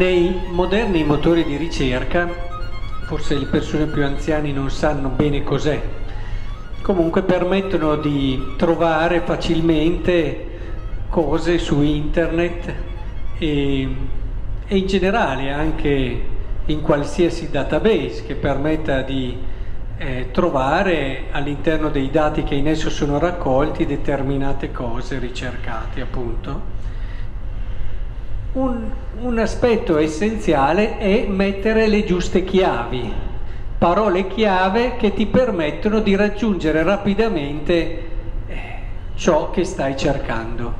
Nei moderni motori di ricerca, forse le persone più anziane non sanno bene cos'è, comunque permettono di trovare facilmente cose su internet e, e in generale anche in qualsiasi database che permetta di eh, trovare all'interno dei dati che in esso sono raccolti determinate cose ricercate appunto. Un, un aspetto essenziale è mettere le giuste chiavi, parole chiave che ti permettono di raggiungere rapidamente eh, ciò che stai cercando.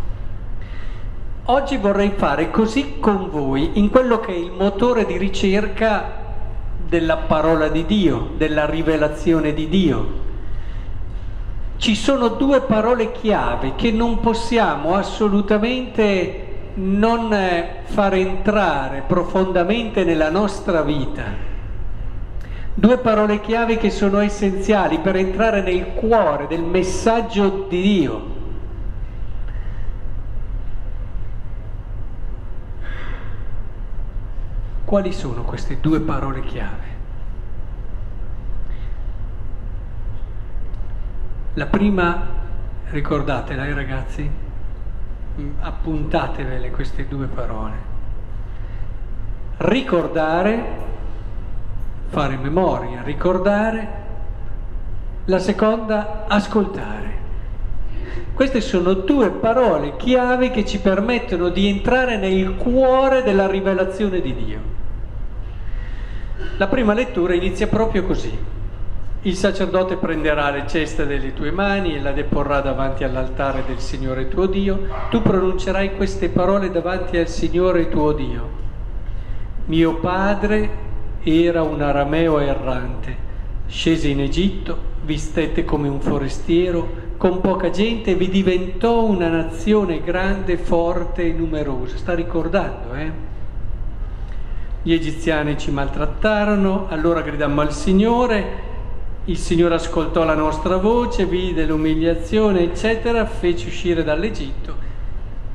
Oggi vorrei fare così con voi in quello che è il motore di ricerca della parola di Dio, della rivelazione di Dio. Ci sono due parole chiave che non possiamo assolutamente non eh, far entrare profondamente nella nostra vita. Due parole chiave che sono essenziali per entrare nel cuore del messaggio di Dio. Quali sono queste due parole chiave? La prima, ricordatela eh, ragazzi, appuntatevele queste due parole. Ricordare, fare memoria, ricordare. La seconda, ascoltare. Queste sono due parole chiave che ci permettono di entrare nel cuore della rivelazione di Dio. La prima lettura inizia proprio così. Il sacerdote prenderà le ceste delle tue mani e la deporrà davanti all'altare del Signore tuo Dio. Tu pronuncerai queste parole davanti al Signore tuo Dio. Mio padre era un arameo errante, scese in Egitto, vi stette come un forestiero, con poca gente vi diventò una nazione grande, forte e numerosa. Sta ricordando, eh? Gli egiziani ci maltrattarono, allora gridammo al Signore, il Signore ascoltò la nostra voce, vide l'umiliazione, eccetera, fece uscire dall'Egitto.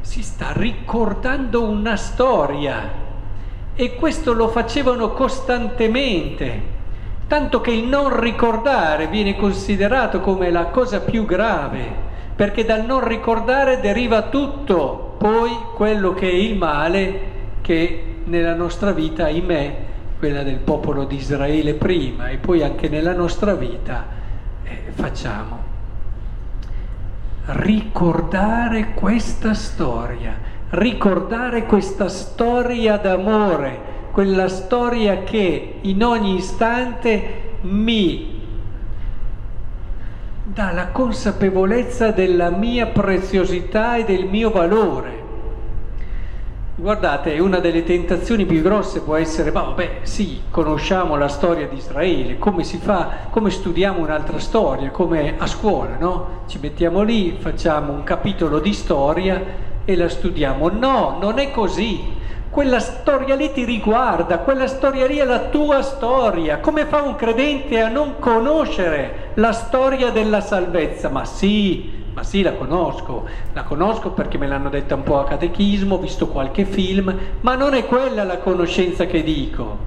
Si sta ricordando una storia e questo lo facevano costantemente, tanto che il non ricordare viene considerato come la cosa più grave, perché dal non ricordare deriva tutto, poi quello che è il male che nella nostra vita, ahimè, quella del popolo di Israele prima e poi anche nella nostra vita eh, facciamo. Ricordare questa storia, ricordare questa storia d'amore, quella storia che in ogni istante mi dà la consapevolezza della mia preziosità e del mio valore. Guardate, una delle tentazioni più grosse può essere, ma vabbè, sì, conosciamo la storia di Israele, come si fa, come studiamo un'altra storia, come a scuola, no? Ci mettiamo lì, facciamo un capitolo di storia e la studiamo. No, non è così. Quella storia lì ti riguarda, quella storia lì è la tua storia. Come fa un credente a non conoscere la storia della salvezza? Ma sì, ma sì, la conosco, la conosco perché me l'hanno detta un po' a catechismo, ho visto qualche film, ma non è quella la conoscenza che dico.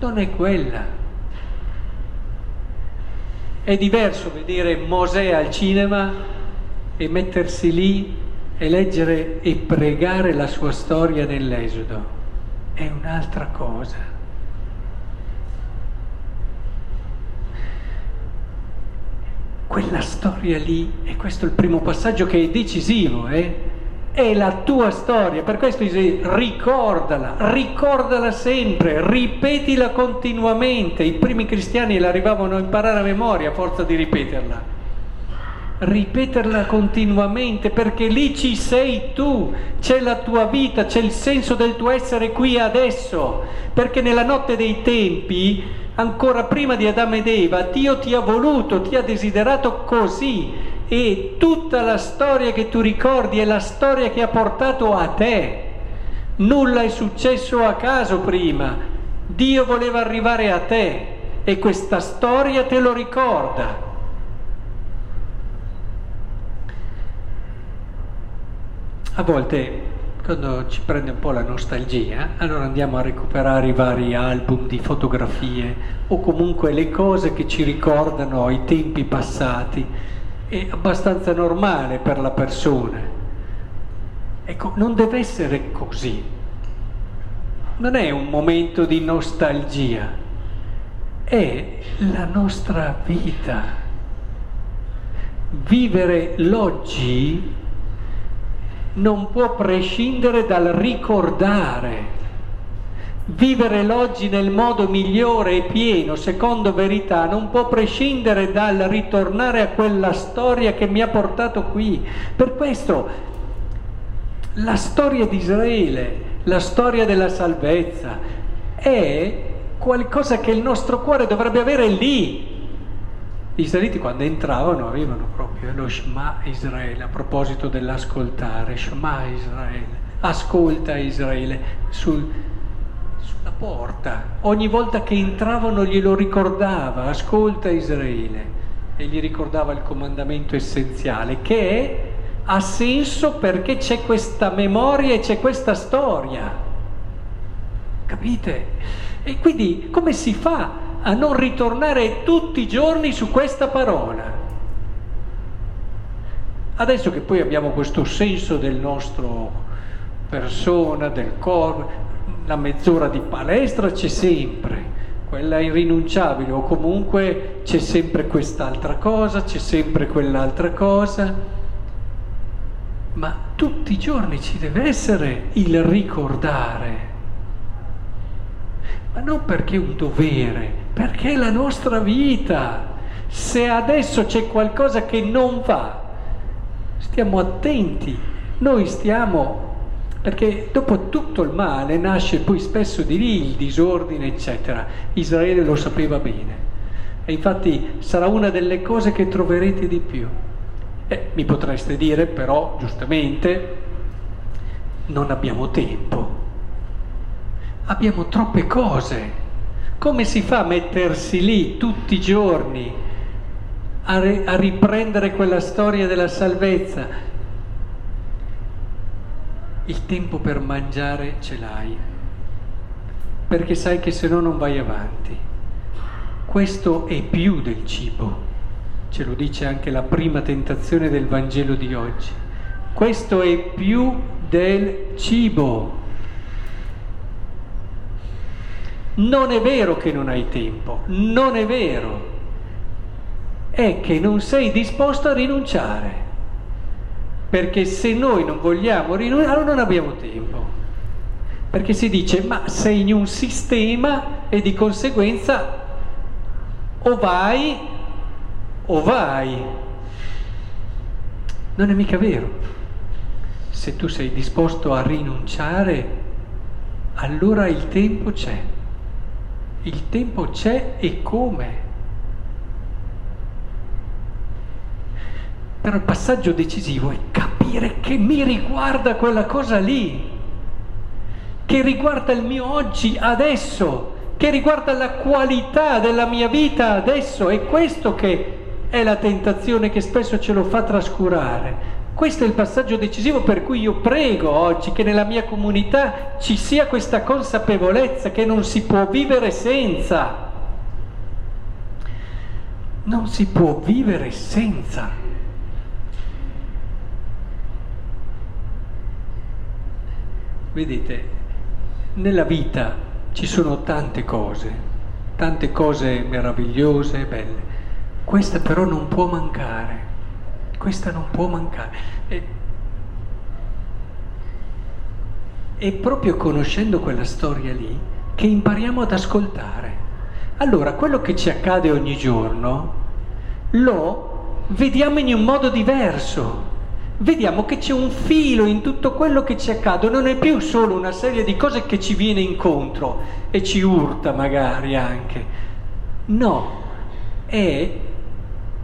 Non è quella. È diverso vedere Mosè al cinema e mettersi lì e leggere e pregare la sua storia nell'Esodo. È un'altra cosa. Quella storia lì, e questo è il primo passaggio che è decisivo, eh? è la tua storia, per questo dice ricordala, ricordala sempre, ripetila continuamente. I primi cristiani l'arrivavano a imparare a memoria a forza di ripeterla. Ripeterla continuamente perché lì ci sei tu, c'è la tua vita, c'è il senso del tuo essere qui adesso, perché nella notte dei tempi ancora prima di Adamo ed Eva, Dio ti ha voluto, ti ha desiderato così e tutta la storia che tu ricordi è la storia che ha portato a te. Nulla è successo a caso prima, Dio voleva arrivare a te e questa storia te lo ricorda. A volte quando ci prende un po' la nostalgia, allora andiamo a recuperare i vari album di fotografie o comunque le cose che ci ricordano i tempi passati. È abbastanza normale per la persona. Ecco, non deve essere così. Non è un momento di nostalgia, è la nostra vita. Vivere l'oggi non può prescindere dal ricordare. Vivere l'oggi nel modo migliore e pieno, secondo verità, non può prescindere dal ritornare a quella storia che mi ha portato qui. Per questo la storia di Israele, la storia della salvezza, è qualcosa che il nostro cuore dovrebbe avere lì, gli israeliti quando entravano avevano proprio lo Shema Israele, a proposito dell'ascoltare, Shema Israele, ascolta Israele, sul, sulla porta. Ogni volta che entravano glielo ricordava, ascolta Israele, e gli ricordava il comandamento essenziale, che è, ha senso perché c'è questa memoria e c'è questa storia. Capite? E quindi come si fa a non ritornare tutti i giorni su questa parola. Adesso che poi abbiamo questo senso del nostro persona, del corpo, la mezz'ora di palestra c'è sempre, quella irrinunciabile, o comunque c'è sempre quest'altra cosa, c'è sempre quell'altra cosa, ma tutti i giorni ci deve essere il ricordare ma non perché è un dovere, perché è la nostra vita. Se adesso c'è qualcosa che non va, stiamo attenti, noi stiamo, perché dopo tutto il male nasce poi spesso di lì il disordine, eccetera. Israele lo sapeva bene. E infatti sarà una delle cose che troverete di più. Eh, mi potreste dire però, giustamente, non abbiamo tempo abbiamo troppe cose. Come si fa a mettersi lì tutti i giorni a, re, a riprendere quella storia della salvezza? Il tempo per mangiare ce l'hai, perché sai che se no non vai avanti. Questo è più del cibo, ce lo dice anche la prima tentazione del Vangelo di oggi. Questo è più del cibo. Non è vero che non hai tempo, non è vero. È che non sei disposto a rinunciare. Perché se noi non vogliamo rinunciare, allora non abbiamo tempo. Perché si dice, ma sei in un sistema e di conseguenza o vai o vai. Non è mica vero. Se tu sei disposto a rinunciare, allora il tempo c'è. Il tempo c'è e come. Però il passaggio decisivo è capire che mi riguarda quella cosa lì, che riguarda il mio oggi, adesso, che riguarda la qualità della mia vita adesso. È questo che è la tentazione che spesso ce lo fa trascurare. Questo è il passaggio decisivo per cui io prego oggi che nella mia comunità ci sia questa consapevolezza che non si può vivere senza. Non si può vivere senza. Vedete, nella vita ci sono tante cose, tante cose meravigliose, belle. Questa però non può mancare questa non può mancare. E, è proprio conoscendo quella storia lì che impariamo ad ascoltare. Allora, quello che ci accade ogni giorno lo vediamo in un modo diverso. Vediamo che c'è un filo in tutto quello che ci accade, non è più solo una serie di cose che ci viene incontro e ci urta magari anche. No, è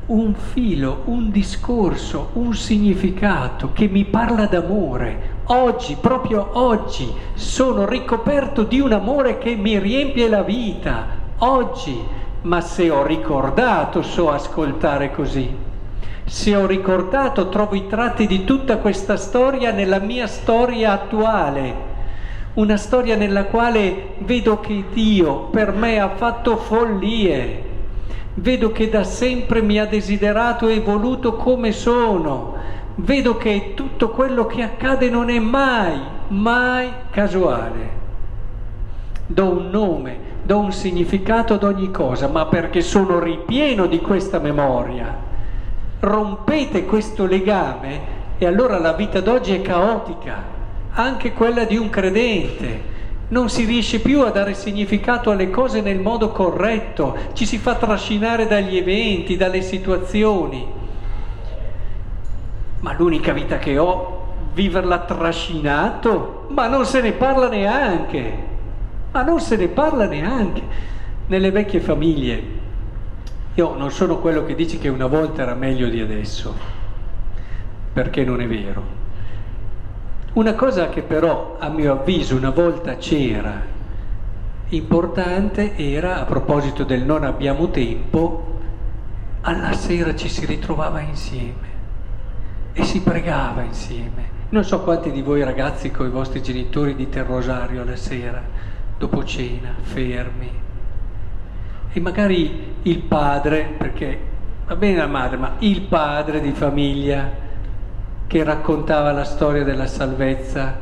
un filo, un discorso, un significato che mi parla d'amore. Oggi, proprio oggi, sono ricoperto di un amore che mi riempie la vita. Oggi, ma se ho ricordato so ascoltare così. Se ho ricordato, trovo i tratti di tutta questa storia nella mia storia attuale. Una storia nella quale vedo che Dio per me ha fatto follie, vedo che da sempre mi ha desiderato e voluto come sono, vedo che tutto quello che accade non è mai, mai casuale. Do un nome, do un significato ad ogni cosa, ma perché sono ripieno di questa memoria. Rompete questo legame e allora la vita d'oggi è caotica, anche quella di un credente. Non si riesce più a dare significato alle cose nel modo corretto, ci si fa trascinare dagli eventi, dalle situazioni. Ma l'unica vita che ho, viverla trascinato, ma non se ne parla neanche ma non se ne parla neanche nelle vecchie famiglie. Io non sono quello che dice che una volta era meglio di adesso, perché non è vero. Una cosa che però a mio avviso una volta c'era importante era, a proposito del non abbiamo tempo, alla sera ci si ritrovava insieme e si pregava insieme. Non so quanti di voi ragazzi con i vostri genitori dite il rosario alla sera dopo cena, fermi. E magari il padre, perché va bene la madre, ma il padre di famiglia che raccontava la storia della salvezza,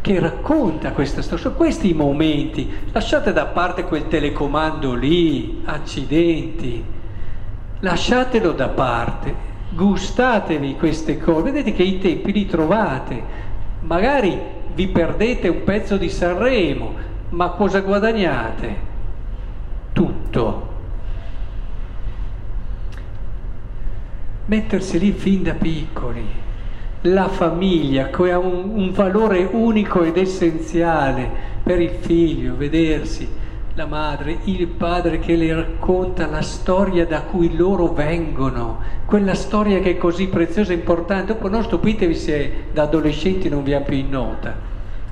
che racconta questa storia, questi momenti, lasciate da parte quel telecomando lì, accidenti, lasciatelo da parte, gustatevi queste cose, vedete che i tempi li trovate, magari vi perdete un pezzo di Sanremo, ma cosa guadagnate? Tutto. Mettersi lì fin da piccoli, la famiglia che ha un, un valore unico ed essenziale per il figlio, vedersi, la madre, il padre che le racconta la storia da cui loro vengono, quella storia che è così preziosa e importante. Dopo non stupitevi se da adolescenti non vi ha più in nota.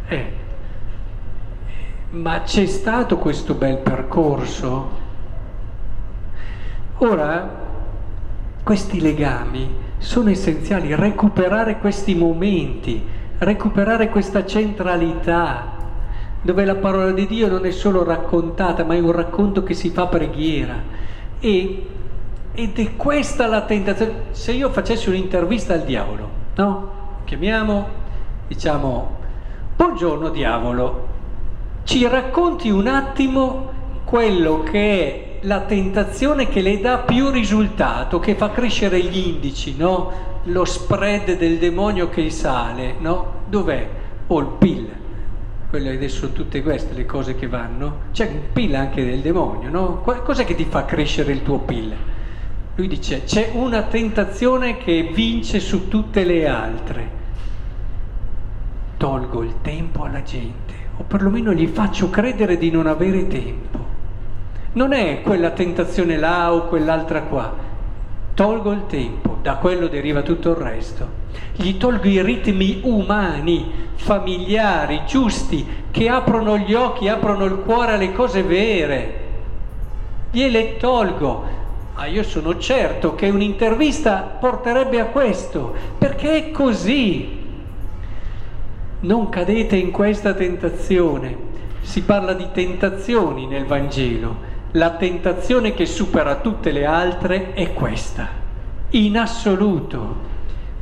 Eh, ma c'è stato questo bel percorso? Ora, questi legami sono essenziali, recuperare questi momenti, recuperare questa centralità, dove la parola di Dio non è solo raccontata, ma è un racconto che si fa preghiera. E, ed è questa la tentazione. Se io facessi un'intervista al diavolo, no? Chiamiamo, diciamo, buongiorno diavolo, ci racconti un attimo quello che è la tentazione che le dà più risultato, che fa crescere gli indici, no? Lo spread del demonio che sale, no? Dov'è? O oh, il PIL. Quelle adesso tutte queste le cose che vanno. C'è un PIL anche del demonio, no? Cos'è che ti fa crescere il tuo PIL? Lui dice c'è una tentazione che vince su tutte le altre. Tolgo il tempo alla gente o perlomeno gli faccio credere di non avere tempo. Non è quella tentazione là o quell'altra qua. Tolgo il tempo, da quello deriva tutto il resto. Gli tolgo i ritmi umani, familiari, giusti, che aprono gli occhi, aprono il cuore alle cose vere. Gliele tolgo. Ah, io sono certo che un'intervista porterebbe a questo, perché è così. Non cadete in questa tentazione. Si parla di tentazioni nel Vangelo. La tentazione che supera tutte le altre è questa. In assoluto,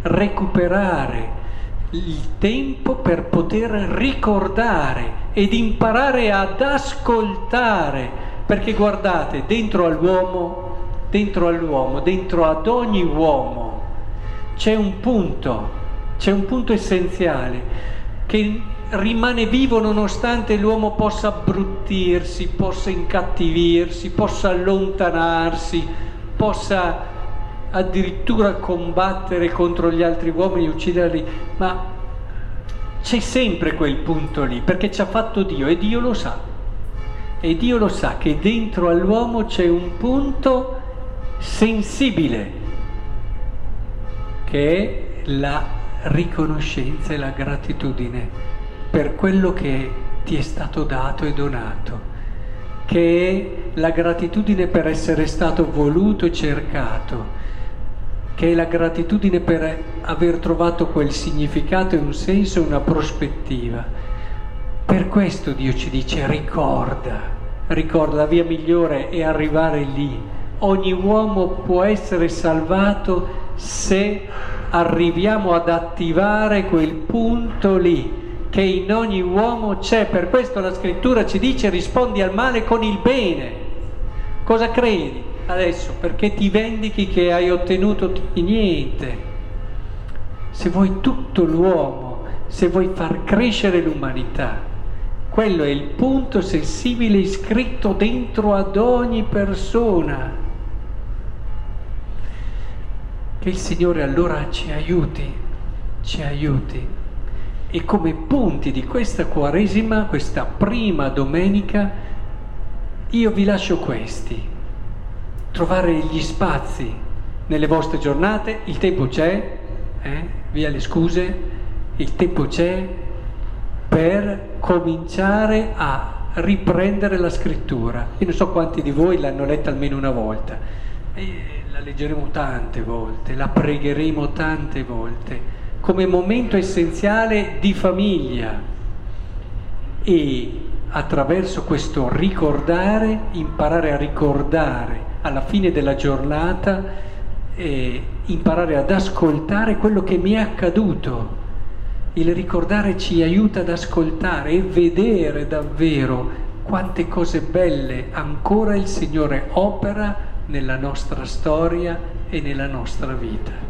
recuperare il tempo per poter ricordare ed imparare ad ascoltare, perché guardate, dentro all'uomo, dentro all'uomo, dentro ad ogni uomo c'è un punto, c'è un punto essenziale che rimane vivo nonostante l'uomo possa abbruttirsi, possa incattivirsi, possa allontanarsi, possa addirittura combattere contro gli altri uomini, ucciderli, ma c'è sempre quel punto lì, perché ci ha fatto Dio e Dio lo sa. E Dio lo sa che dentro all'uomo c'è un punto sensibile, che è la riconoscenza e la gratitudine per quello che ti è stato dato e donato, che è la gratitudine per essere stato voluto e cercato, che è la gratitudine per aver trovato quel significato e un senso e una prospettiva. Per questo Dio ci dice ricorda, ricorda la via migliore è arrivare lì. Ogni uomo può essere salvato se arriviamo ad attivare quel punto lì che in ogni uomo c'è. Per questo la scrittura ci dice rispondi al male con il bene. Cosa credi adesso? Perché ti vendichi che hai ottenuto niente. Se vuoi tutto l'uomo, se vuoi far crescere l'umanità, quello è il punto sensibile iscritto dentro ad ogni persona. Che il Signore allora ci aiuti, ci aiuti. E come punti di questa Quaresima, questa prima domenica, io vi lascio questi. Trovare gli spazi nelle vostre giornate, il tempo c'è, eh? via le scuse, il tempo c'è per cominciare a riprendere la scrittura. Io non so quanti di voi l'hanno letta almeno una volta. E la leggeremo tante volte, la pregheremo tante volte, come momento essenziale di famiglia e attraverso questo ricordare, imparare a ricordare alla fine della giornata, eh, imparare ad ascoltare quello che mi è accaduto. Il ricordare ci aiuta ad ascoltare e vedere davvero quante cose belle ancora il Signore opera nella nostra storia e nella nostra vita.